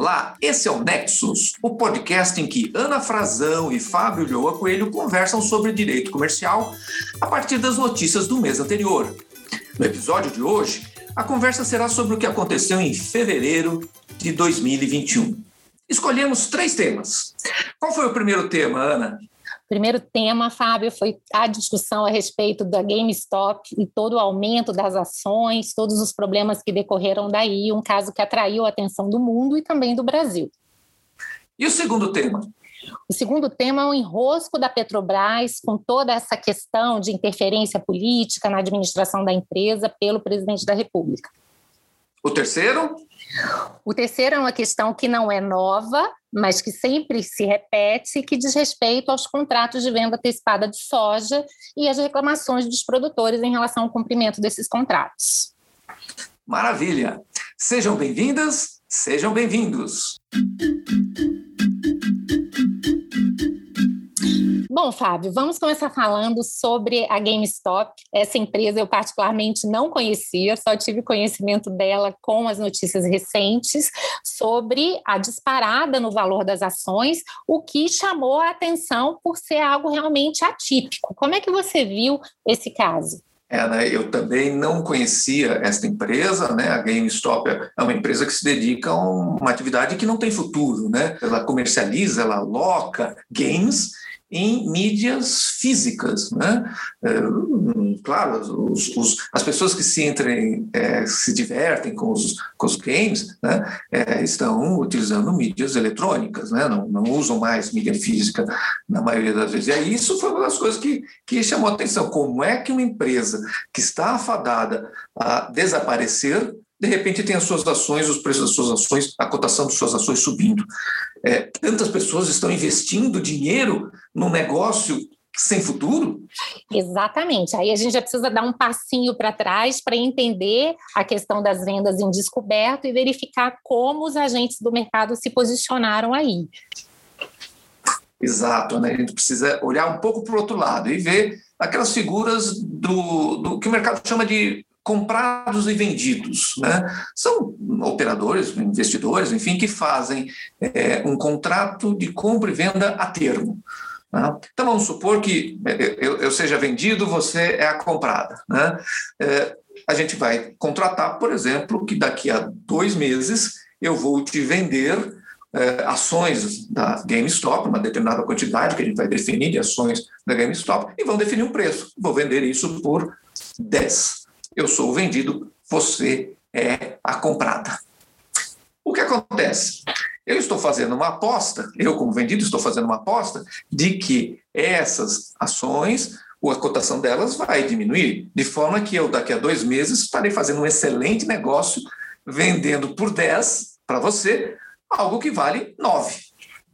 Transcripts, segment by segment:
Olá, esse é o Nexus, o podcast em que Ana Frazão e Fábio Lhoa Coelho conversam sobre direito comercial a partir das notícias do mês anterior. No episódio de hoje, a conversa será sobre o que aconteceu em fevereiro de 2021. Escolhemos três temas. Qual foi o primeiro tema, Ana? Primeiro tema, Fábio, foi a discussão a respeito da GameStop e todo o aumento das ações, todos os problemas que decorreram daí, um caso que atraiu a atenção do mundo e também do Brasil. E o segundo tema? O segundo tema é o enrosco da Petrobras com toda essa questão de interferência política na administração da empresa pelo presidente da República. O terceiro? O terceiro é uma questão que não é nova, mas que sempre se repete, que diz respeito aos contratos de venda antecipada de soja e as reclamações dos produtores em relação ao cumprimento desses contratos. Maravilha! Sejam bem-vindas, sejam bem-vindos. Bom, Fábio, vamos começar falando sobre a GameStop. Essa empresa eu particularmente não conhecia, só tive conhecimento dela com as notícias recentes sobre a disparada no valor das ações, o que chamou a atenção por ser algo realmente atípico. Como é que você viu esse caso? É, né, eu também não conhecia esta empresa, né? A GameStop é uma empresa que se dedica a uma atividade que não tem futuro, né? Ela comercializa, ela aloca games em mídias físicas. Né? É, claro, os, os, as pessoas que se entrem, é, se divertem com os, com os games, né, é, estão utilizando mídias eletrônicas, né? não, não usam mais mídia física na maioria das vezes. E aí isso foi uma das coisas que, que chamou a atenção. Como é que uma empresa que está afadada a desaparecer de repente tem as suas ações, os preços das suas ações, a cotação das suas ações subindo. É, tantas pessoas estão investindo dinheiro num negócio sem futuro? Exatamente. Aí a gente já precisa dar um passinho para trás para entender a questão das vendas em descoberto e verificar como os agentes do mercado se posicionaram aí. Exato, né? A gente precisa olhar um pouco para o outro lado e ver aquelas figuras do, do que o mercado chama de comprados e vendidos. Né? São operadores, investidores, enfim, que fazem é, um contrato de compra e venda a termo. Né? Então vamos supor que é, eu, eu, seja vendido, você é a comprada. Né? É, a gente vai contratar, por exemplo, que daqui a dois meses eu vou te vender é, ações da GameStop, uma determinada quantidade que a gente vai definir de ações da GameStop, e vão definir um preço. Vou vender isso por 10 eu sou o vendido, você é a comprada. O que acontece? Eu estou fazendo uma aposta, eu como vendido estou fazendo uma aposta de que essas ações, a cotação delas vai diminuir, de forma que eu daqui a dois meses estarei fazendo um excelente negócio vendendo por 10 para você algo que vale 9.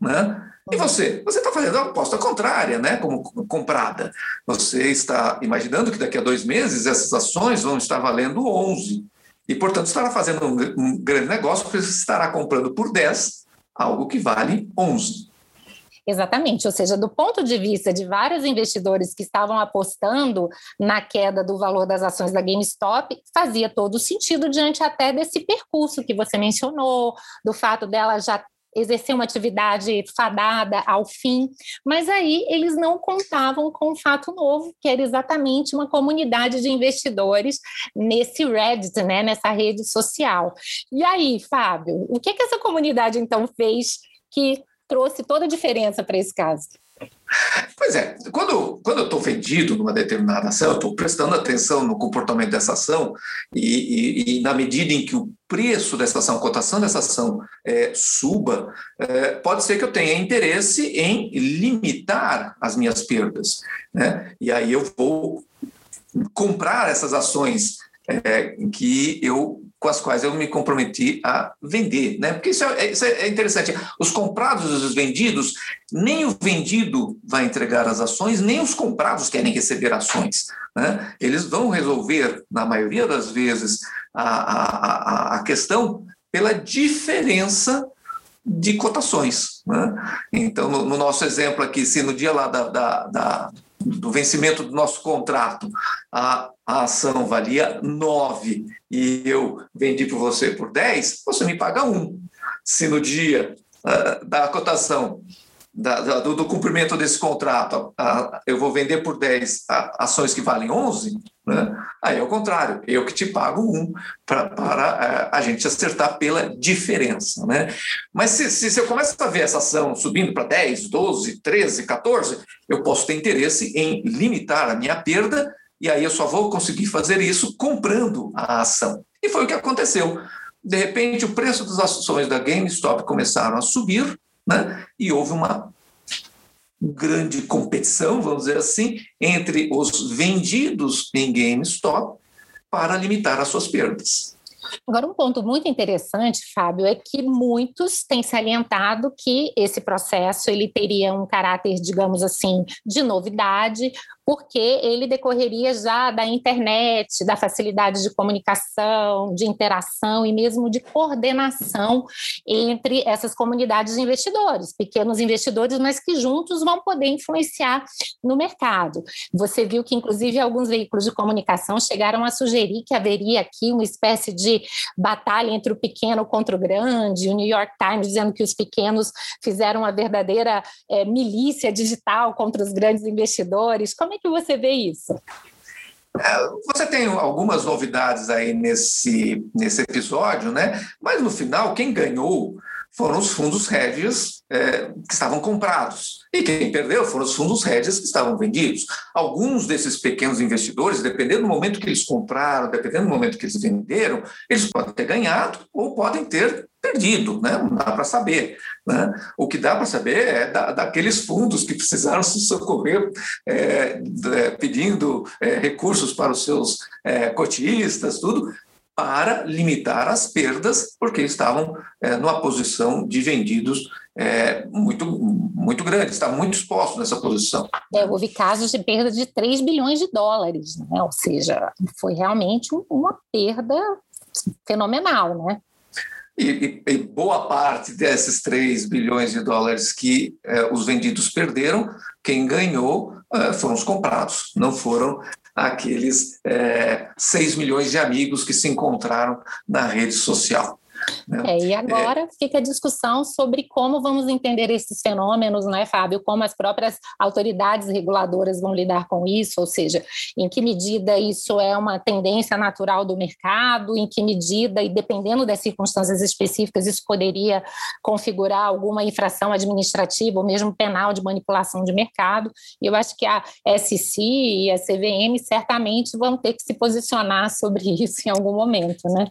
Né? E você? Você está fazendo a aposta contrária, né? Como comprada. Você está imaginando que daqui a dois meses essas ações vão estar valendo 11. E, portanto, estará fazendo um, grande negócio porque você estará comprando por 10 algo que vale 11. Exatamente, ou seja, do ponto de vista de vários investidores que estavam apostando na queda do valor das ações da GameStop, fazia todo sentido diante até desse percurso que você mencionou, do fato dela já exercer uma atividade fadada ao fim, mas aí eles não contavam com um fato novo, que era exatamente uma comunidade de investidores nesse Reddit, né, nessa rede social. E aí, Fábio, o que, que essa comunidade então fez que trouxe toda a diferença para esse caso? Pois é, quando, quando eu estou vendido numa determinada ação, eu estou prestando atenção no comportamento dessa ação e, e, e, na medida em que o preço dessa ação, a cotação dessa ação é, suba, é, pode ser que eu tenha interesse em limitar as minhas perdas. Né? E aí eu vou comprar essas ações é, que eu com as quais eu me comprometi a vender, né? Porque isso é, isso é interessante. Os comprados e os vendidos, nem o vendido vai entregar as ações, nem os comprados querem receber ações. Né? Eles vão resolver, na maioria das vezes, a, a, a questão pela diferença de cotações. Né? Então, no, no, nosso exemplo aqui, se no dia lá da, da, da do vencimento do nosso contrato, a, a ação valia 9 e eu vendi para você por 10, você me paga 1. se no dia uh, da cotação da, do, do, cumprimento desse contrato, a, eu vou vender por 10 a, ações que valem 11, né? aí é o contrário, eu que te pago um para a, é, a gente acertar pela diferença. Né? Mas se, se, se eu começo a ver essa ação subindo para 10, 12, 13, 14, eu posso ter interesse em limitar a minha perda, e aí eu só vou conseguir fazer isso comprando a ação. E foi o que aconteceu. De repente, o preço das ações da GameStop começaram a subir, né? e houve uma grande competição, vamos dizer assim, entre os vendidos em GameStop para limitar as suas perdas. Agora, um ponto muito interessante, Fábio, é que muitos têm salientado que esse processo ele teria um caráter, digamos assim, de novidade, porque ele decorreria já da internet, da facilidade de comunicação, de interação e mesmo de coordenação entre essas comunidades de investidores, pequenos investidores, mas que juntos vão poder influenciar no mercado. Você viu que, inclusive, alguns veículos de comunicação chegaram a sugerir que haveria aqui uma espécie de batalha entre o pequeno contra o grande, o New York Times dizendo que os pequenos fizeram uma verdadeira é, milícia digital contra os grandes investidores. Como é que você vê isso? É, você tem algumas novidades aí nesse, nesse episódio, né? Mas no final, quem ganhou foram os fundos hedges é, que estavam comprados. E quem perdeu foram os fundos hedges que estavam vendidos. Alguns desses pequenos investidores, dependendo do momento que eles compraram, dependendo do momento que eles venderam, eles podem ter ganhado ou podem ter perdido, né? não dá para saber. Né? O que dá para saber é da, daqueles fundos que precisaram se socorrer é, é, pedindo é, recursos para os seus é, cotistas, tudo, para limitar as perdas, porque estavam é, numa posição de vendidos é, muito, muito grande, está muito exposto nessa posição. É, houve casos de perda de 3 bilhões de dólares, né? ou seja, foi realmente uma perda fenomenal, né? E, e, boa parte desses 3 bilhões de dólares que eh, os vendidos perderam, quem ganhou eh, foram os comprados, não foram aqueles eh, 6 milhões de amigos que se encontraram na rede social. Né? É, e agora é. fica a discussão sobre como vamos entender esses fenômenos, não é, Fábio? Como as próprias autoridades reguladoras vão lidar com isso, ou seja, em que medida isso é uma tendência natural do mercado, em que medida, e dependendo das circunstâncias específicas, isso poderia configurar alguma infração administrativa ou mesmo penal de manipulação de mercado. E eu acho que a SC e a CVM certamente vão ter que se posicionar sobre isso em algum momento, né?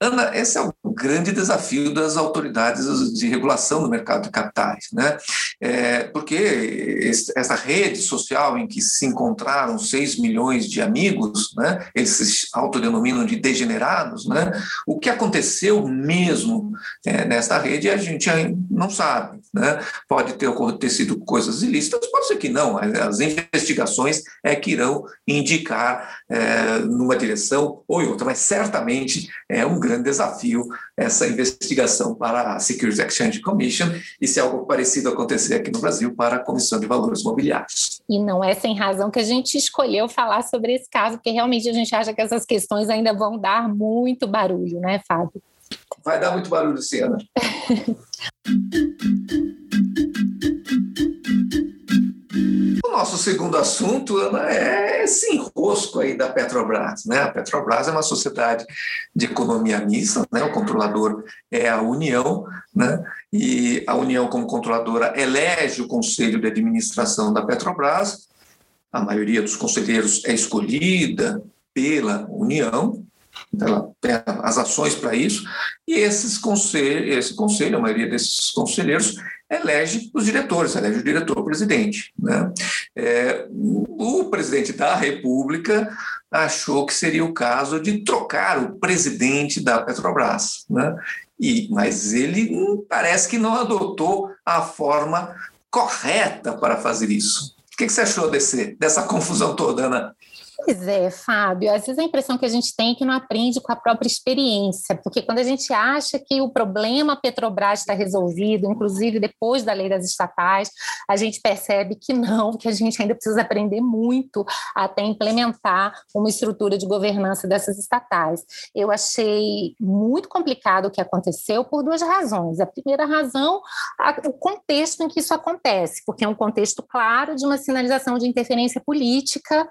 Ana, esse é o grande desafio das autoridades de regulação do mercado de capitais, né? É, porque essa rede social em que se encontraram 6 milhões de amigos, né? Eles se autodenominam de degenerados, né? O que aconteceu mesmo é, rede a gente não sabe, né? Pode ter acontecido coisas ilícitas, pode ser que não. As investigações é que irão indicar é, numa direção ou em outra, mas certamente é um grande desafio essa investigação para a Securities Exchange Commission e se algo parecido acontecer aqui no Brasil para a Comissão de Valores Mobiliários. E não é sem razão que a gente escolheu falar sobre esse caso, porque realmente a gente acha que essas questões ainda vão dar muito barulho, né, Fábio? Vai dar muito barulho, Siena. nosso segundo assunto, Ana, é esse enrosco aí da Petrobras. Né? A Petrobras é uma sociedade de economia mista, né? o controlador é a União, né? e a União, como controladora, elege o conselho de administração da Petrobras. A maioria dos conselheiros é escolhida pela União, ela tem as ações para isso, e esses conselho, esse conselho, a maioria desses conselheiros, elege os diretores, elege o diretor-presidente. Né? É, o presidente da República achou que seria o caso de trocar o presidente da Petrobras, né? e, mas ele parece que não adotou a forma correta para fazer isso. O que, que você achou desse, dessa confusão toda, Ana? Pois é, Fábio. Às vezes a impressão que a gente tem é que não aprende com a própria experiência, porque quando a gente acha que o problema Petrobras está resolvido, inclusive depois da lei das estatais, a gente percebe que não, que a gente ainda precisa aprender muito até implementar uma estrutura de governança dessas estatais. Eu achei muito complicado o que aconteceu por duas razões. A primeira razão, o contexto em que isso acontece, porque é um contexto claro de uma sinalização de interferência política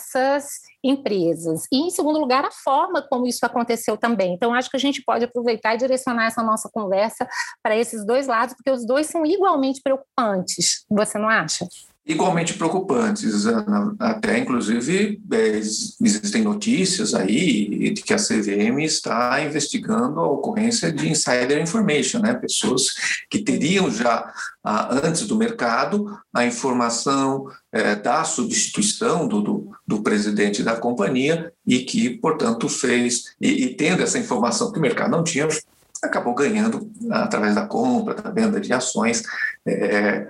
nessas empresas. E, em segundo lugar, a forma como isso aconteceu também. Então, acho que a gente pode aproveitar e direcionar essa nossa conversa para esses dois lados, porque os dois são igualmente preocupantes. Você não acha? Igualmente preocupantes. Até, inclusive, é, existem notícias aí de que a CVM está investigando a ocorrência de insider information, né? pessoas que teriam já, antes do mercado, a informação é, da substituição do, do, do, presidente da companhia e que, portanto, fez, e, e tendo essa informação que o mercado não tinha, acabou ganhando através da compra, da venda de ações, é,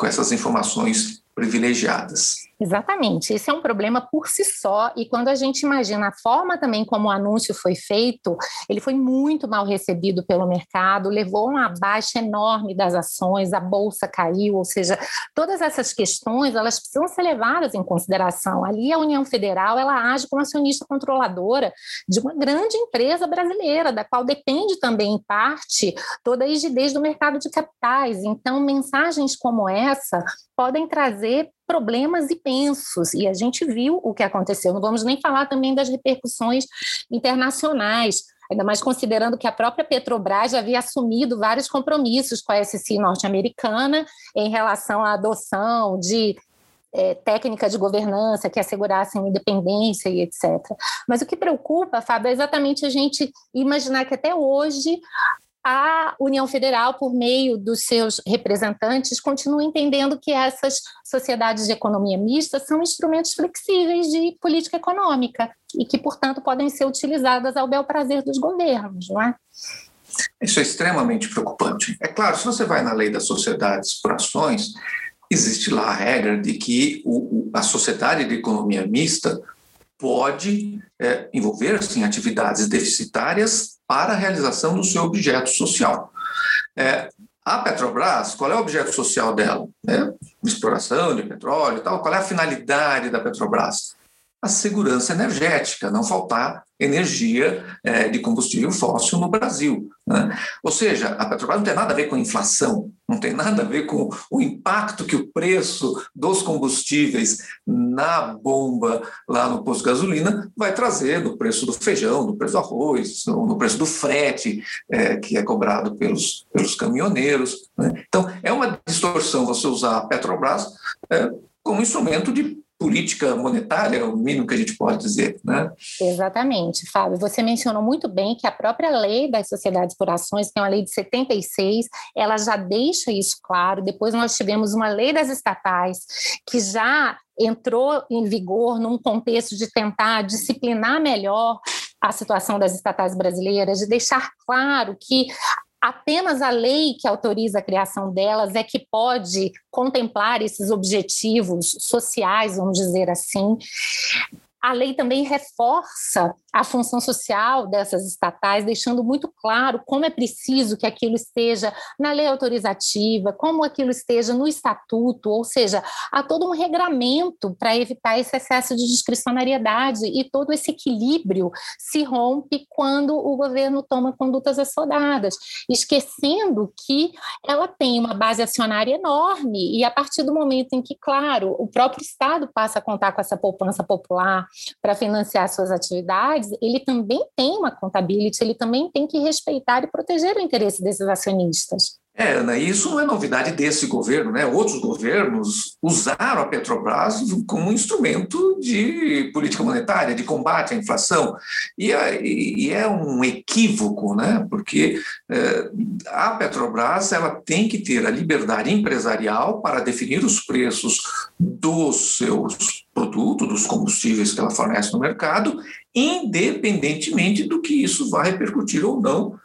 com essas informações privilegiadas. Exatamente, esse é um problema por si só, e quando a gente imagina a forma também como o anúncio foi feito, ele foi muito mal recebido pelo mercado, levou a uma baixa enorme das ações, a bolsa caiu, ou seja, todas essas questões elas precisam ser levadas em consideração. Ali a União Federal ela age como acionista controladora de uma grande empresa brasileira, da qual depende também, em parte, toda a rigidez do mercado de capitais. Então, mensagens como essa podem trazer problemas imensos, e a gente viu o que aconteceu. Não vamos nem falar também das repercussões internacionais, ainda mais considerando que a própria Petrobras já havia assumido vários compromissos com a SC norte-americana em relação à adoção de é, técnica de governança que assegurassem independência e etc. Mas o que preocupa, Fábio, é exatamente a gente imaginar que até hoje a União Federal, por meio dos seus representantes, continua entendendo que essas sociedades de economia mista são instrumentos flexíveis de política econômica e que, portanto, podem ser utilizadas ao bel prazer dos governos, não é? Isso é extremamente preocupante. É claro, se você vai na lei das sociedades por ações, existe lá a regra de que o, a sociedade de economia mista pode é, envolver assim, atividades deficitárias para a realização do seu objeto social. É, a Petrobras, qual é o objeto social dela? É, exploração de petróleo e tal. Qual é a finalidade da Petrobras? A segurança energética, não faltar energia é, de combustível fóssil no Brasil. Né? Ou seja, a Petrobras não tem nada a ver com inflação, não tem nada a ver com o impacto que o preço dos combustíveis na bomba lá no posto de gasolina vai trazer no preço do feijão, no preço do arroz, no, preço do frete é, que é cobrado pelos, pelos caminhoneiros. Né? Então, é uma distorção você usar a Petrobras é, como instrumento de política monetária, é o mínimo que a gente pode dizer. Né? Exatamente, Fábio. Você mencionou muito bem que a própria lei das sociedades por ações, que é uma lei de 76, ela já deixa isso claro. Depois nós tivemos uma lei das estatais, que já entrou em vigor num contexto de tentar disciplinar melhor a situação das estatais brasileiras, de deixar claro que apenas a lei que autoriza a criação delas é que pode contemplar esses objetivos sociais, vamos dizer assim. A lei também reforça a função social dessas estatais, deixando muito claro como é preciso que aquilo esteja na lei autorizativa, como aquilo esteja no estatuto, ou seja, há todo um regramento para evitar esse excesso de discricionariedade e todo esse equilíbrio se rompe quando o governo toma condutas assodadas, esquecendo que ela tem uma base acionária enorme e a partir do momento em que, claro, o próprio Estado passa a contar com essa poupança popular para financiar suas atividades, ele também tem uma contabilidade, ele também tem que respeitar e proteger o interesse desses acionistas. É, Ana, isso não é novidade desse governo, né? Outros governos usaram a Petrobras como um instrumento de política monetária, de combate à inflação. E é, e é um equívoco, né? Porque é, a Petrobras ela tem que ter a liberdade empresarial para definir os preços dos seus produtos, dos combustíveis que ela fornece no mercado, independentemente do que isso vai repercutir ou não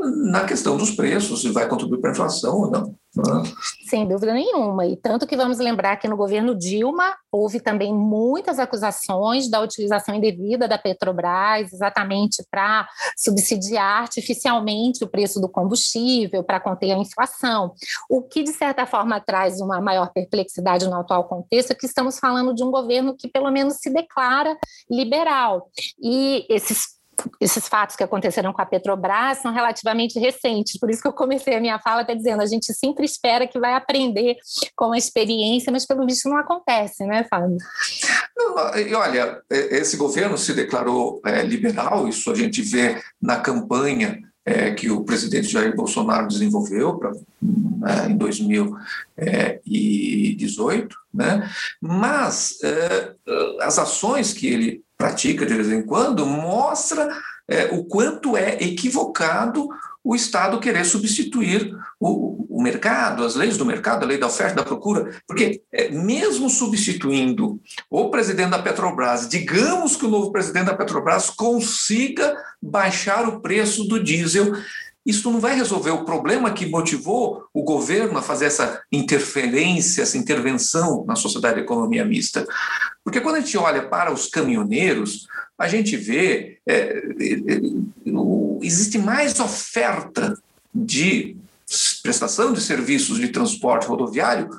na questão dos preços, se vai contribuir para a inflação ou não. Né? Sem dúvida nenhuma. E tanto que vamos lembrar que no governo Dilma houve também muitas acusações da utilização indevida da Petrobras, exatamente para subsidiar artificialmente o preço do combustível, para conter a inflação. O que, de certa forma, traz uma maior perplexidade no atual contexto é que estamos falando de um governo que, pelo menos, se declara liberal. E esses esses fatos que aconteceram com a Petrobras são relativamente recentes, por isso que eu comecei a minha fala até dizendo, a gente sempre espera que vai aprender com a experiência, mas pelo visto não acontece, né, Fábio? e olha, esse governo se declarou é, liberal, isso a gente vê na campanha é, que o presidente Jair Bolsonaro desenvolveu pra, é, em 2018, né? mas é, as ações que ele pratica de vez em quando, mostra é, o quanto é equivocado o Estado querer substituir o, o, mercado, as leis do mercado, a lei da oferta da procura, porque é, mesmo substituindo o presidente da Petrobras, digamos que o novo presidente da Petrobras consiga baixar o preço do diesel isso não vai resolver o problema que motivou o governo a fazer essa interferência, essa intervenção na sociedade de economia mista. Porque quando a gente olha para os caminhoneiros, a gente vê é, é, é existe mais oferta de prestação de serviços de transporte rodoviário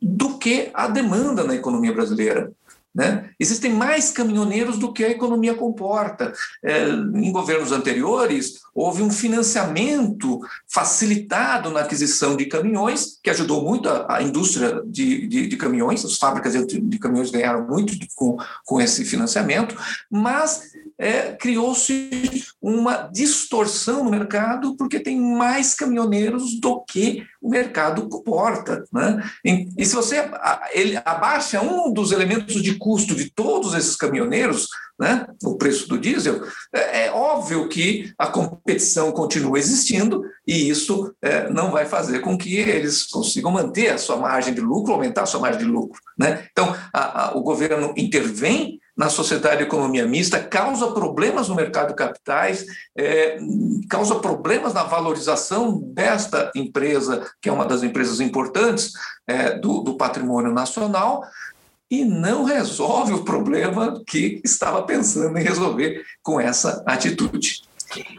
do que a demanda na economia brasileira. Né? Existem mais caminhoneiros do que a economia comporta. É, em governos anteriores, houve um financiamento facilitado na aquisição de caminhões, que ajudou muito a, a indústria de, de, de, caminhões, as fábricas de, de, caminhões ganharam muito com, com esse financiamento, mas é, criou-se uma distorção no mercado, porque tem mais caminhoneiros do que o mercado comporta. Né? E, se você ele abaixa um dos elementos de custo de todos esses caminhoneiros, né, o preço do diesel, é, é óbvio que a competição continua existindo e isso é, não vai fazer com que eles consigam manter a sua margem de lucro, aumentar a sua margem de lucro. Né? Então, a, a, o governo intervém na sociedade de economia mista, causa problemas no mercado de capitais, é, causa problemas na valorização desta empresa, que é uma das empresas importantes é, do, do patrimônio nacional, e não resolve o problema que estava pensando em resolver com essa atitude.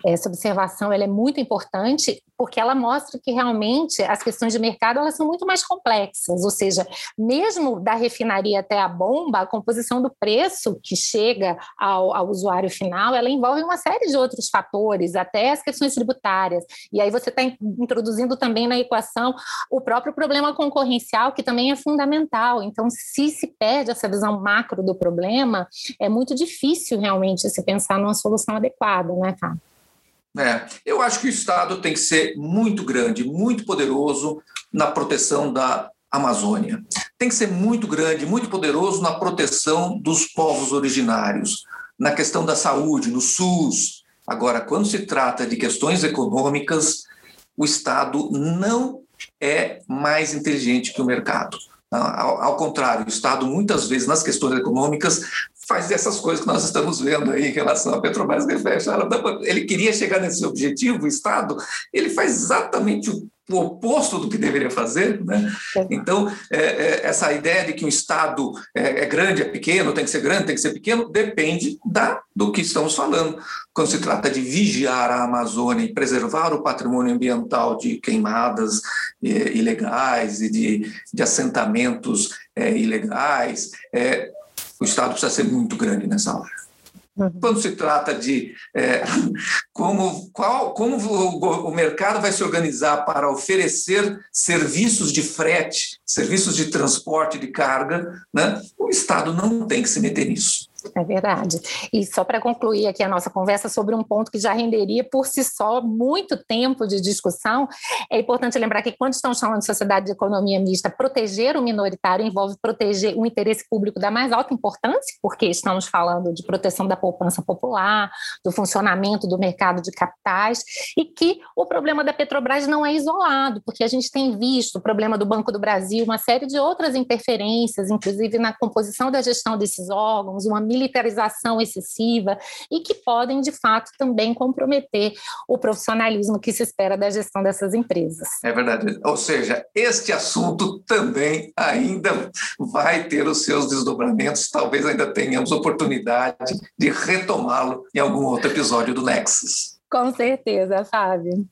Essa observação ela é muito importante porque ela mostra que realmente as questões de mercado elas são muito mais complexas, ou seja, mesmo da refinaria até a bomba, a composição do preço que chega ao, ao usuário final, ela envolve uma série de outros fatores, até as questões tributárias. E aí você está introduzindo também na equação o próprio problema concorrencial, que também é fundamental. Então, se se perde essa visão macro do problema, é muito difícil realmente se pensar numa solução adequada, né, Fábio? É, eu acho que o Estado tem que ser muito grande, muito poderoso na proteção da Amazônia. Tem que ser muito grande, muito poderoso na proteção dos povos originários, na questão da saúde, no SUS. Agora, quando se trata de questões econômicas, o Estado não é mais inteligente que o mercado. Ao, contrário, o Estado, muitas vezes, nas questões econômicas, faz essas coisas que nós estamos vendo aí em relação à Petrobras, ele queria chegar nesse objetivo, o Estado, ele faz exatamente o o oposto do que deveria fazer. Né? Então, é, é, essa ideia de que um Estado é, é, grande, é pequeno, tem que ser grande, tem que ser pequeno, depende da, do que estamos falando. Quando se trata de vigiar a Amazônia e preservar o patrimônio ambiental de queimadas é, ilegais e de, de assentamentos é, ilegais, é, o Estado precisa ser muito grande nessa hora. Uhum. Quando se trata de é, como, qual, como o, o mercado vai se organizar para oferecer serviços de frete, serviços de transporte de carga, né, o Estado não tem que se meter nisso. É verdade. E só para concluir aqui a nossa conversa sobre um ponto que já renderia por si só muito tempo de discussão, é importante lembrar que quando estamos falando de sociedade de economia mista, proteger o minoritário envolve proteger o interesse público da mais alta importância, porque estamos falando de proteção da poupança popular, do funcionamento do mercado de capitais, e que o problema da Petrobras não é isolado, porque a gente tem visto o problema do Banco do Brasil, uma série de outras interferências, inclusive na composição da gestão desses órgãos, uma militarização excessiva e que podem, de fato, também comprometer o profissionalismo que se espera da gestão dessas empresas. É verdade. Ou seja, este assunto também ainda vai ter os seus desdobramentos, talvez ainda tenhamos oportunidade de retomá-lo em algum outro episódio do Nexus. Com certeza, Fábio.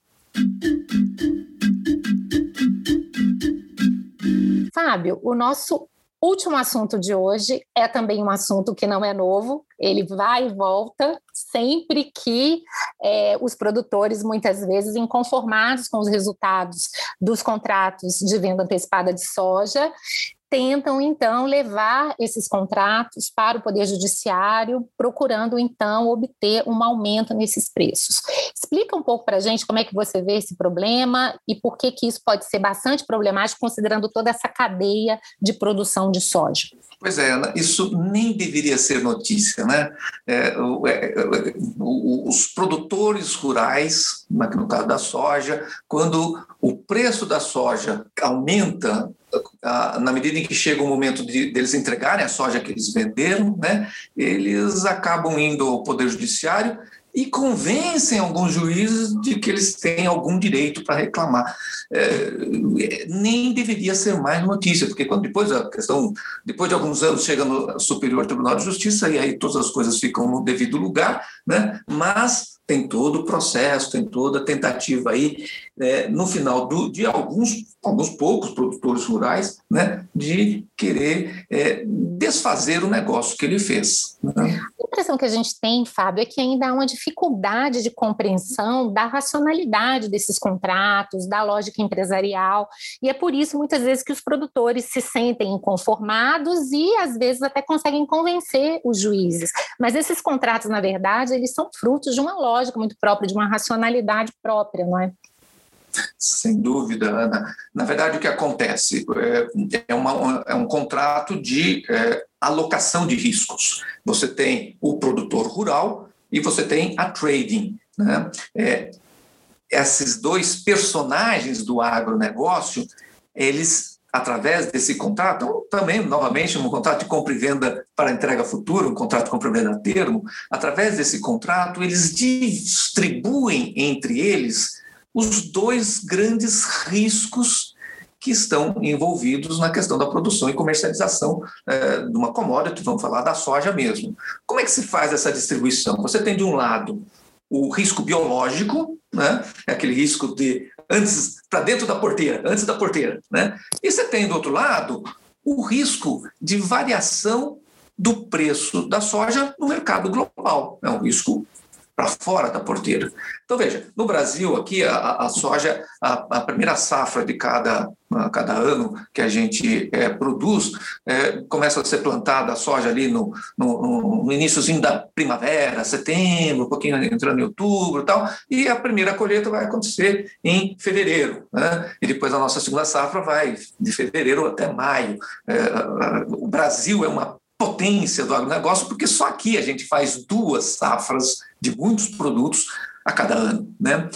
Fábio, o nosso último assunto de hoje é também um assunto que não é novo, ele vai e volta sempre que é, os produtores, muitas vezes, inconformados com os resultados dos contratos de venda antecipada de soja, tentam então levar esses contratos para o Poder Judiciário, procurando então obter um aumento nesses preços. Explica um pouco para a gente como é que você vê esse problema e por que, que isso pode ser bastante problemático, considerando toda essa cadeia de produção de soja. Pois é, isso nem deveria ser notícia, né? É, é, os produtores rurais, no caso da soja, quando o preço da soja aumenta na medida em que chega o momento de deles entregarem a soja que eles venderam, né, eles acabam indo ao Poder Judiciário e convencem alguns juízes de que eles têm algum direito para reclamar. É, nem deveria ser mais notícia, porque quando depois a questão, depois de alguns anos chega no Superior Tribunal de Justiça e aí todas as coisas ficam no devido lugar, né? Mas tem todo o processo, tem toda a tentativa aí, é, no final do, de alguns, alguns poucos produtores rurais, né, de querer é, desfazer o negócio que ele fez. Né? A impressão que a gente tem, Fábio, é que ainda há uma dificuldade de compreensão da racionalidade desses contratos, da lógica empresarial, e é por isso, muitas vezes, que os produtores se sentem inconformados e, às vezes, até conseguem convencer os juízes. Mas esses contratos, na verdade, eles são frutos de uma lógica muito própria, de uma racionalidade própria, não é? Sem dúvida, Ana. Na verdade, o que acontece é, é, uma, é um contrato de é, alocação de riscos. Você tem o produtor rural e você tem a trading. Né? É, esses dois personagens do agronegócio, eles através desse contrato, também, novamente, um contrato de compra e venda para entrega futura, um contrato de compra e venda a termo, através desse contrato, eles distribuem entre eles os dois grandes riscos que estão envolvidos na questão da produção e comercialização é, de uma commodity, vamos falar da soja mesmo. Como é que se faz essa distribuição? Você tem, de um lado, o risco biológico, né? é aquele risco de antes para dentro da porteira, antes da porteira, né? E você tem do outro lado o risco de variação do preço da soja no mercado global. É um risco para fora da porteira. Então, veja, no Brasil, aqui, a, a soja, a, a, primeira safra de cada, cada ano que a gente é, produz, é, começa a ser plantada a soja ali no, no, no iníciozinho da primavera, setembro, um pouquinho entrando em outubro e tal, e a primeira colheita vai acontecer em fevereiro. Né? E depois a nossa segunda safra vai de fevereiro até maio. É, o Brasil é uma potência do agronegócio, porque só aqui a gente faz duas safras de muitos produtos a cada ano. Né?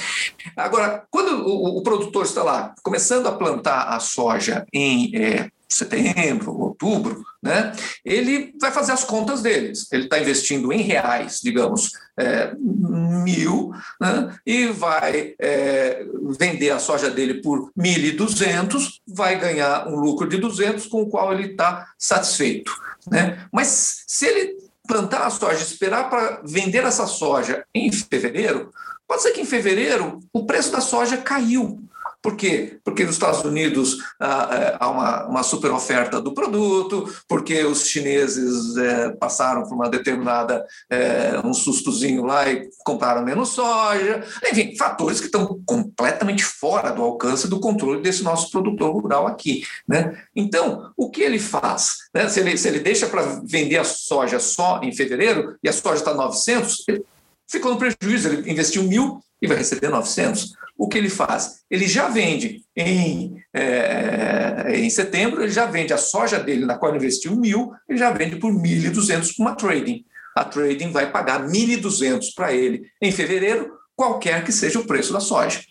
Agora, quando o, o produtor está lá começando a plantar a soja em é, setembro, outubro, né, ele vai fazer as contas deles. Ele está investindo em reais, digamos, é, mil, né, e vai é, vender a soja dele por 1.200, vai ganhar um lucro de 200, com o qual ele está satisfeito. Né? Mas se ele plantar a soja, esperar para vender essa soja em fevereiro, pode ser que em fevereiro o preço da soja caiu. Por quê? Porque nos Estados Unidos ah, é, há uma, super oferta do produto, porque os chineses é, passaram por uma determinada, é, um sustozinho lá e compraram menos soja. Enfim, fatores que estão completamente fora do alcance do controle desse nosso produtor rural aqui. Né? Então, o que ele faz? Né? Se, ele, se ele deixa para vender a soja só em fevereiro e a soja está 900, ele ficou no prejuízo, ele investiu mil e vai receber 900 o que ele faz? Ele já vende em, é, em setembro, ele já vende a soja dele, na qual ele investiu mil, ele já vende por 1.200 para uma trading. A trading vai pagar 1.200 para ele em fevereiro, qualquer que seja o preço da soja.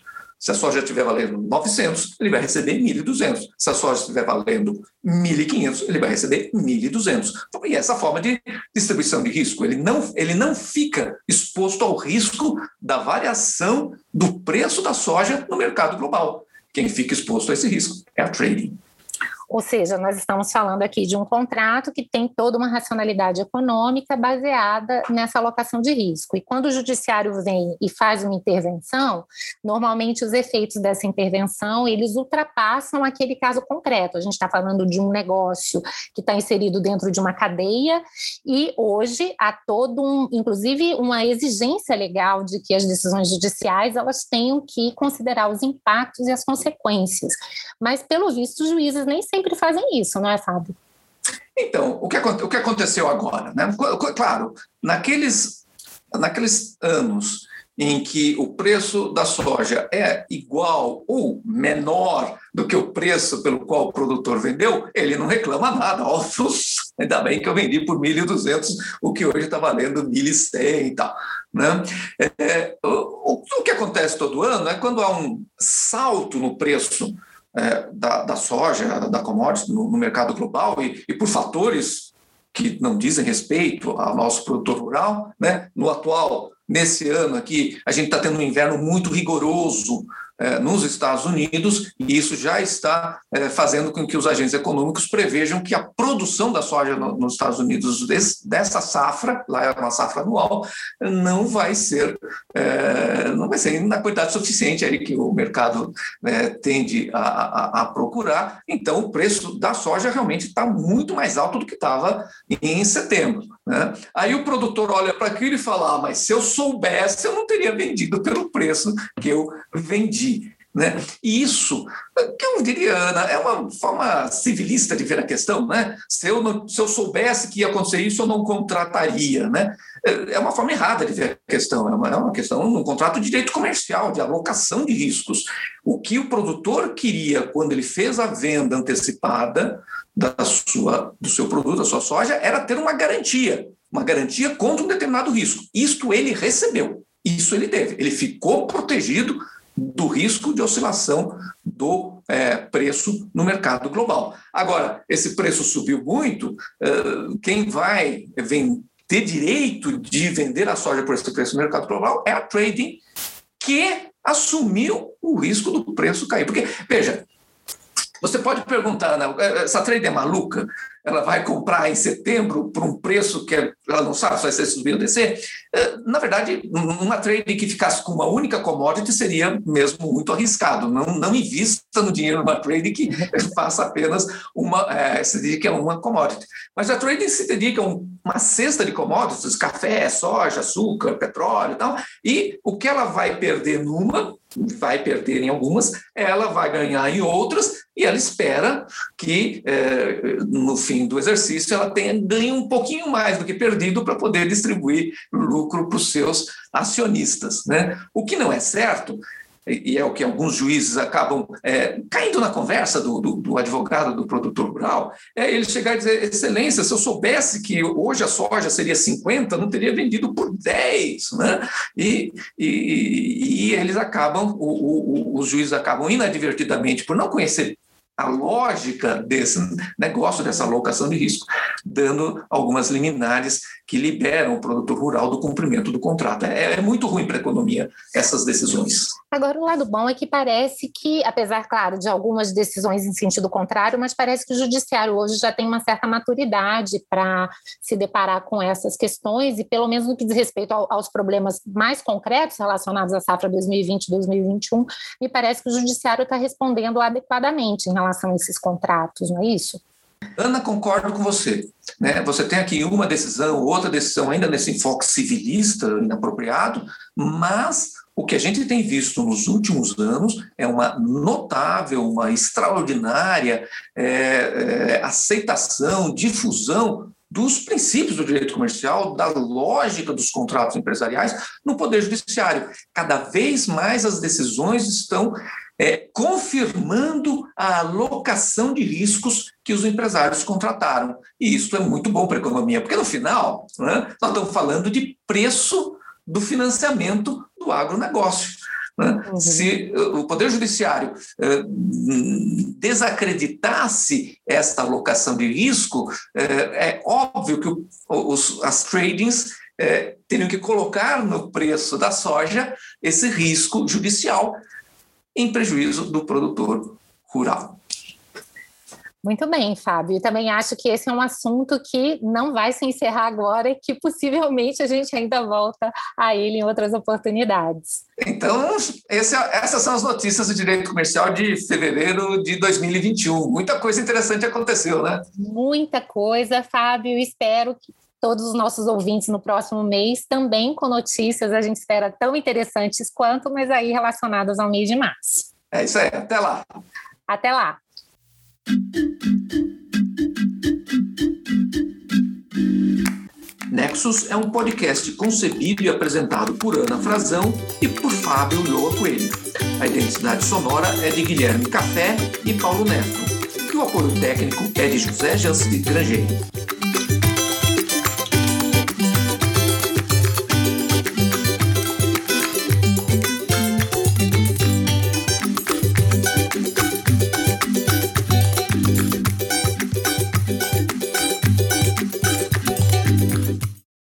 Se a soja estiver valendo 900, ele vai receber 1.200. Se a soja estiver valendo 1.500, ele vai receber 1.200. E essa forma de distribuição de risco, ele não, ele não fica exposto ao risco da variação do preço da soja no mercado global. Quem fica exposto a esse risco é a trading. Ou seja, nós estamos falando aqui de um contrato que tem toda uma racionalidade econômica baseada nessa alocação de risco. E quando o judiciário vem e faz uma intervenção, normalmente os efeitos dessa intervenção eles ultrapassam aquele caso concreto. A gente está falando de um negócio que está inserido dentro de uma cadeia e hoje há todo um, inclusive, uma exigência legal de que as decisões judiciais elas tenham que considerar os impactos e as consequências. Mas pelo visto os juízes nem sempre sempre fazem isso, não é, Fábio? Então, o que, o que aconteceu agora? Né? Claro, naqueles, naqueles anos em que o preço da soja é igual ou menor do que o preço pelo qual o produtor vendeu, ele não reclama nada. Óbvio, ainda bem que eu vendi por 1.200, o que hoje está valendo 1.100 e tal. Né? É, o, o que acontece todo ano é quando há um salto no preço é, da, da, soja, da commodity no, no mercado global e, e, por fatores que não dizem respeito ao nosso produtor rural, né? No atual, nesse ano aqui, a gente está tendo um inverno muito rigoroso nos Estados Unidos, e isso já está é, fazendo com que os agentes econômicos prevejam que a produção da soja no, nos Estados Unidos dessa safra, lá é uma safra anual, não vai ser é, não vai ser na quantidade suficiente aí que o mercado né, tende a, a, a, procurar. Então, o preço da soja realmente está muito mais alto do que estava em setembro. Né? Aí o produtor olha para aquilo e fala: ah, mas se eu soubesse, eu não teria vendido pelo preço que eu vendi. Né? E isso, que eu diria, Ana, é uma forma civilista de ver a questão. Né? Se, eu não, se eu soubesse que ia acontecer isso, eu não contrataria. Né? É uma forma errada de ver a questão, é uma, é uma questão, um contrato de direito comercial, de alocação de riscos. O que o produtor queria quando ele fez a venda antecipada da sua, do seu produto, da sua soja, era ter uma garantia, uma garantia contra um determinado risco. Isto ele recebeu, isso ele teve. Ele ficou protegido do risco de oscilação do é, preço no mercado global. Agora, esse preço subiu muito, quem vai ter direito de vender a soja por esse preço no mercado global é a trading, que assumiu o risco do preço cair. Porque, veja, você pode perguntar, né, essa trade é maluca? ela vai comprar em setembro por um preço que ela não sabe se vai ser subir ou descer. É, na verdade, uma trade que ficasse com uma única commodity seria mesmo muito arriscado. Não, não invista no dinheiro numa trade que faça apenas uma, é, se dedique a uma commodity. Mas a trade se dedica a uma cesta de commodities, café, soja, açúcar, petróleo e tal, e o que ela vai perder numa, vai perder em algumas, ela vai ganhar em outras, e ela espera que é, no fim do exercício ela tenha ganho um pouquinho mais do que perdido para poder distribuir lucro para os seus acionistas. Né? O que não é certo e é o que alguns juízes acabam é, caindo na conversa do, do, do, advogado do produtor rural, é ele chegar e dizer, excelência, se eu soubesse que hoje a soja seria 50, não teria vendido por 10, né? E, e, e eles acabam, o, o, os juízes acabam inadvertidamente, por não conhecer a lógica desse negócio, dessa alocação de risco, dando algumas liminares que liberam o produtor rural do cumprimento do contrato. É, é muito ruim para a economia essas decisões. Agora, o lado bom é que parece que, apesar, claro, de algumas decisões em sentido contrário, mas parece que o judiciário hoje já tem uma certa maturidade para se deparar com essas questões e, pelo menos no que diz respeito aos problemas mais concretos relacionados à safra 2020-2021, me parece que o judiciário está respondendo adequadamente em relação relação a esses contratos, não é isso? Ana, concordo com você. Né? Você tem aqui uma decisão, outra decisão ainda nesse enfoque civilista, inapropriado, mas o que a gente tem visto nos últimos anos é uma notável, uma extraordinária é, é, aceitação, difusão dos princípios do direito comercial, da lógica dos contratos empresariais no Poder Judiciário. Cada vez mais as decisões estão é, confirmando a alocação de riscos que os empresários contrataram. E isso é muito bom para a economia, porque no final né, nós estamos falando de preço do financiamento do agronegócio. Né? Uhum. Se o Poder Judiciário eh, desacreditasse esta alocação de risco, eh, é óbvio que os, as tradings eh, teriam que colocar no preço da soja esse risco judicial em prejuízo do produtor rural. Muito bem, Fábio. E também acho que esse é um assunto que não vai se encerrar agora e que possivelmente a gente ainda volta a ele em outras oportunidades. Então, esse, é, essas são as notícias do direito comercial de fevereiro de 2021. Muita coisa interessante aconteceu, né? Muita coisa, Fábio. Espero que todos os nossos ouvintes no próximo mês também com notícias, a gente espera tão interessantes quanto, mas aí relacionadas ao mês de março. É isso aí. Até lá. Até lá. Nexus é um podcast concebido e apresentado por Ana Frazão e por Fábio Loa Coelho. A identidade sonora é de Guilherme Café e Paulo Neto. E o apoio técnico é de José Jansi Grangeiro.